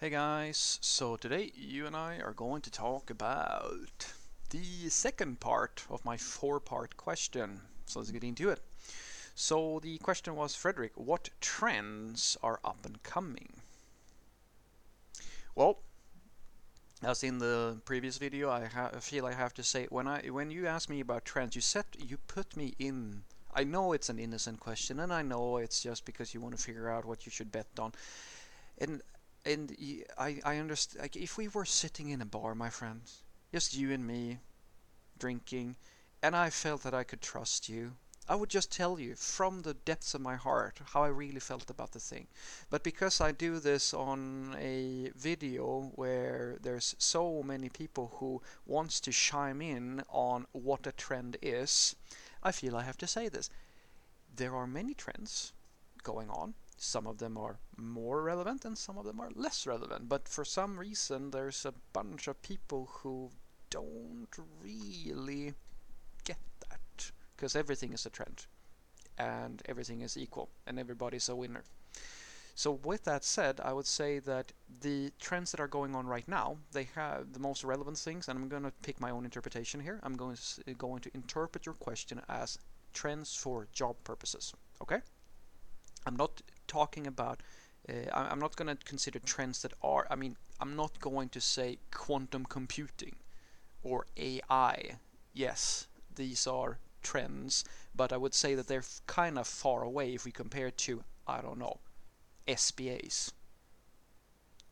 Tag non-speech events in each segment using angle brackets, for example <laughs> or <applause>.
Hey guys, so today you and I are going to talk about the second part of my four part question. So let's get into it. So the question was Frederick, what trends are up and coming? Well, as in the previous video, I, feel I have to say when I when you ask me about trends, you set you put me in. I know it's an innocent question, and I know it's just because you want to figure out what you should bet on. And and I, I understand. Like, if we were sitting in a bar, my friends, just you and me, drinking, and I felt that I could trust you, I would just tell you from the depths of my heart how I really felt about the thing. But because I do this on a video where there's so many people who wants to chime in on what a trend is, I feel I have to say this. There are many trends going on some of them are more relevant and some of them are less relevant. But for some reason, there's a bunch of people who don't really get that. Because everything is a trend and everything is equal and everybody's a winner. So with that said, I would say that the trends that are going on right now, they have the most relevant things, and I'm going to pick my own interpretation here. I'm going to, going to interpret your question as trends for job purposes. Okay? I'm not talking about uh, I'm not going to consider trends that are I mean I'm not going to say quantum computing or AI yes these are trends but I would say that they're kind of far away if we compare to I don't know SPAs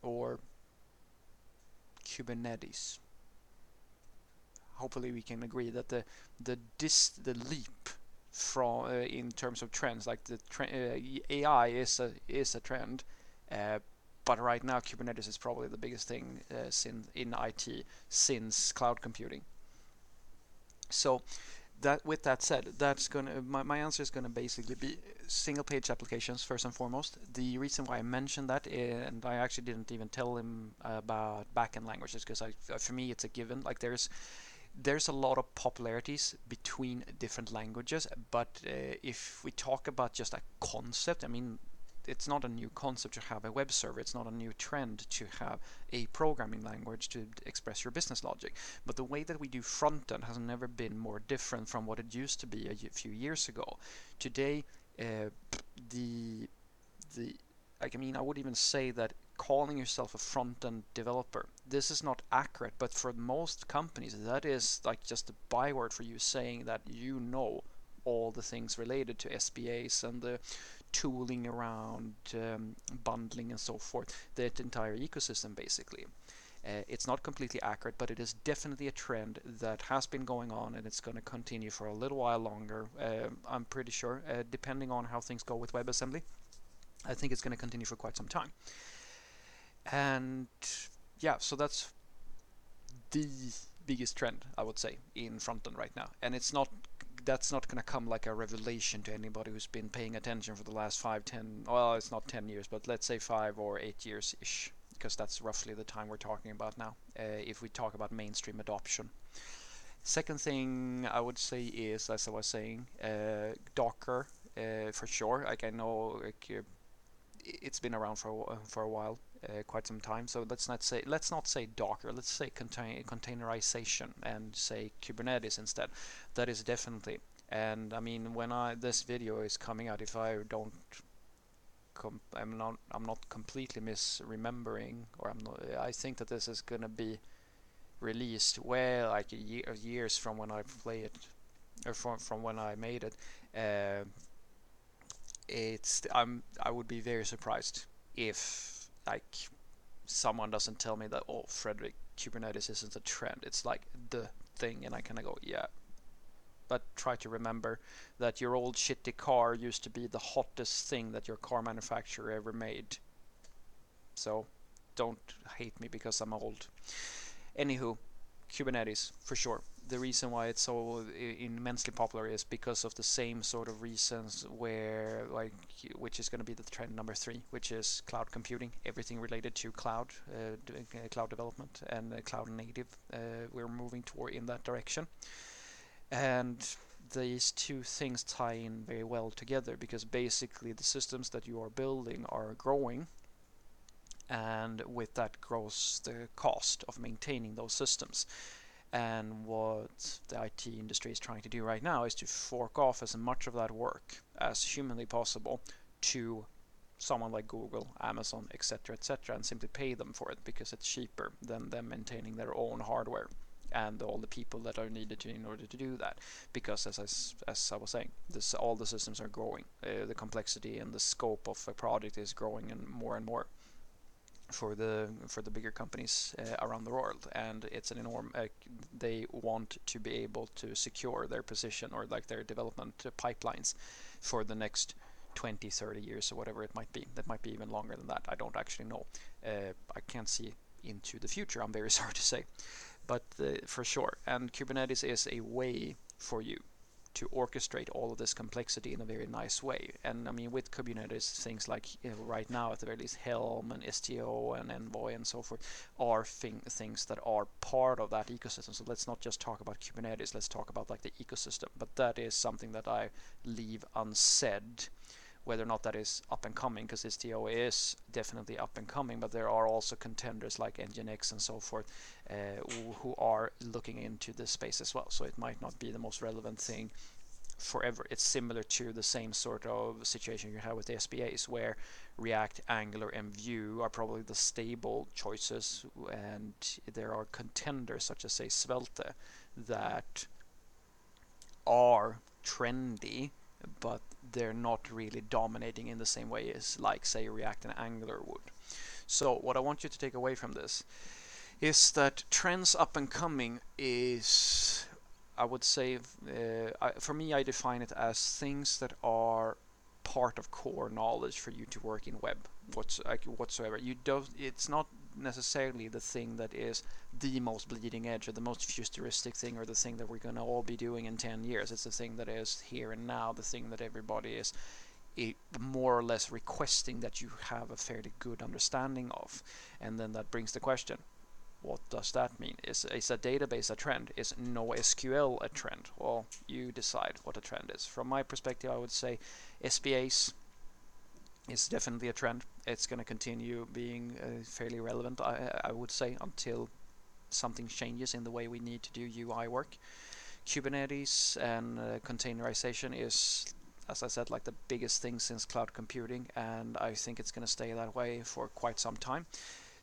or Kubernetes. Hopefully we can agree that the the dis the leap from uh, in terms of trends. Like the tre uh, AI is a is a trend, uh, but right now Kubernetes is probably the biggest thing since in IT since cloud computing. So that with that said, that's gonna my, my answer is gonna basically be single page applications first and foremost. The reason why I mentioned that, and I actually didn't even tell him about backend languages because I for me it's a given. Like there's there's a lot of popularities between different languages, but uh, if we talk about just a concept, I mean, it's not a new concept to have a web server. It's not a new trend to have a programming language to express your business logic. But the way that we do front end has never been more different from what it used to be a few years ago. Today, uh, the the I mean, I would even say that calling yourself a front-end developer. This is not accurate, but for most companies, that is like just a byword for you saying that you know all the things related to SPAs and the tooling around um, bundling and so forth, that entire ecosystem basically. Uh, it's not completely accurate, but it is definitely a trend that has been going on and it's going to continue for a little while longer. Uh, I'm pretty sure, uh, depending on how things go with WebAssembly. I think it's going to continue for quite some time and yeah so that's the biggest trend I would say in front end right now and it's not that's not going to come like a revelation to anybody who's been paying attention for the last five, ten, well, it's not 10 years, but let's say five or eight years ish, because that's roughly the time we're talking about now, uh, if we talk about mainstream adoption. Second thing I would say is, as I was saying, uh, Docker uh, for sure. Like I know like, it's been around for for a while uh, quite some time. So let's not say let's not say Docker. Let's say contain containerization and say Kubernetes instead. That is definitely. And I mean, when I this video is coming out, if I don't, I'm not I'm not completely misremembering, or I'm not. I think that this is gonna be released well like year, years from when I play it, or from from when I made it. Uh, it's I'm I would be very surprised if like someone doesn't tell me that oh Frederick Kubernetes isn't a trend. It's like the thing, and I kind of go yeah. But try to remember that your old shitty car used to be the hottest thing that your car manufacturer ever made. So don't hate me because I'm old. Anywho, Kubernetes for sure the reason why it's so immensely popular is because of the same sort of reasons where like which is going to be the trend number three which is cloud computing everything related to cloud uh, uh cloud development and cloud native uh, we're moving toward in that direction and these two things tie in very well together because basically the systems that you are building are growing and with that grows the cost of maintaining those systems. And what the IT industry is trying to do right now is to fork off as much of that work as humanly possible to someone like Google, Amazon, etc., etc., and simply pay them for it because it's cheaper than them maintaining their own hardware and all the people that are needed to, in order to do that. Because as I, as I was saying, this all the systems are growing. Uh, the complexity and the scope of a product is growing and more and more for the for the bigger companies uh, around the world. And it's an enormous uh, they want to be able to secure their position or like their development pipelines for the next 20 30 years or whatever it might be. That might be even longer than that. I don't actually know. Uh, i can't see into the future i'm very <laughs> sorry to say. But uh, for sure. And kubernetes is a way for you to orchestrate all of this complexity in a very nice way. And I mean, with Kubernetes, things like you know, right now, at the very least, Helm and Istio and Envoy and so forth are thing, things that are part of that ecosystem. So let's not just talk about Kubernetes. Let's talk about like the ecosystem. But that is something that I leave unsaid whether or not that is up and coming, because Istio is definitely up and coming, but there are also contenders like Nginx and so forth uh, who are looking into this space as well. So it might not be the most relevant thing forever. It's similar to the same sort of situation you have with the SPAs, where React, Angular, and Vue are probably the stable choices, and there are contenders such as say Svelte that are trendy but they're not really dominating in the same way as like say React and Angular would. So what I want you to take away from this is that trends up and coming is I would say uh, I, for me I define it as things that are part of core knowledge for you to work in web whatsoever you don't it's not necessarily the thing that is the most bleeding edge or the most futuristic thing or the thing that we're going to all be doing in 10 years. It's the thing that is here and now, the thing that everybody is more or less requesting that you have a fairly good understanding of. And then that brings the question what does that mean? Is, is a database a trend? Is NoSQL a trend? Well, you decide what a trend is. From my perspective, I would say SPAs is definitely a trend. It's going to continue being uh, fairly relevant, I, I would say, until something changes in the way we need to do UI work. Kubernetes and uh, containerization is, as I said, like the biggest thing since cloud computing, and I think it's going to stay that way for quite some time.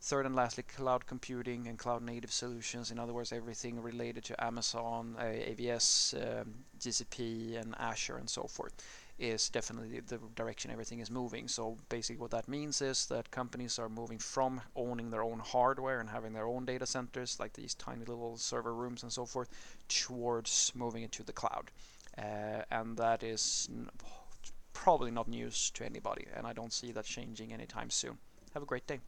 Third and lastly, cloud computing and cloud native solutions. In other words, everything related to Amazon, uh, AWS, um, GCP, and Azure, and so forth is definitely the direction everything is moving. So basically what that means is that companies are moving from owning their own hardware and having their own data centers like these tiny little server rooms and so forth towards moving into the cloud. Uh, and that is probably not news to anybody and I don't see that changing anytime soon. Have a great day.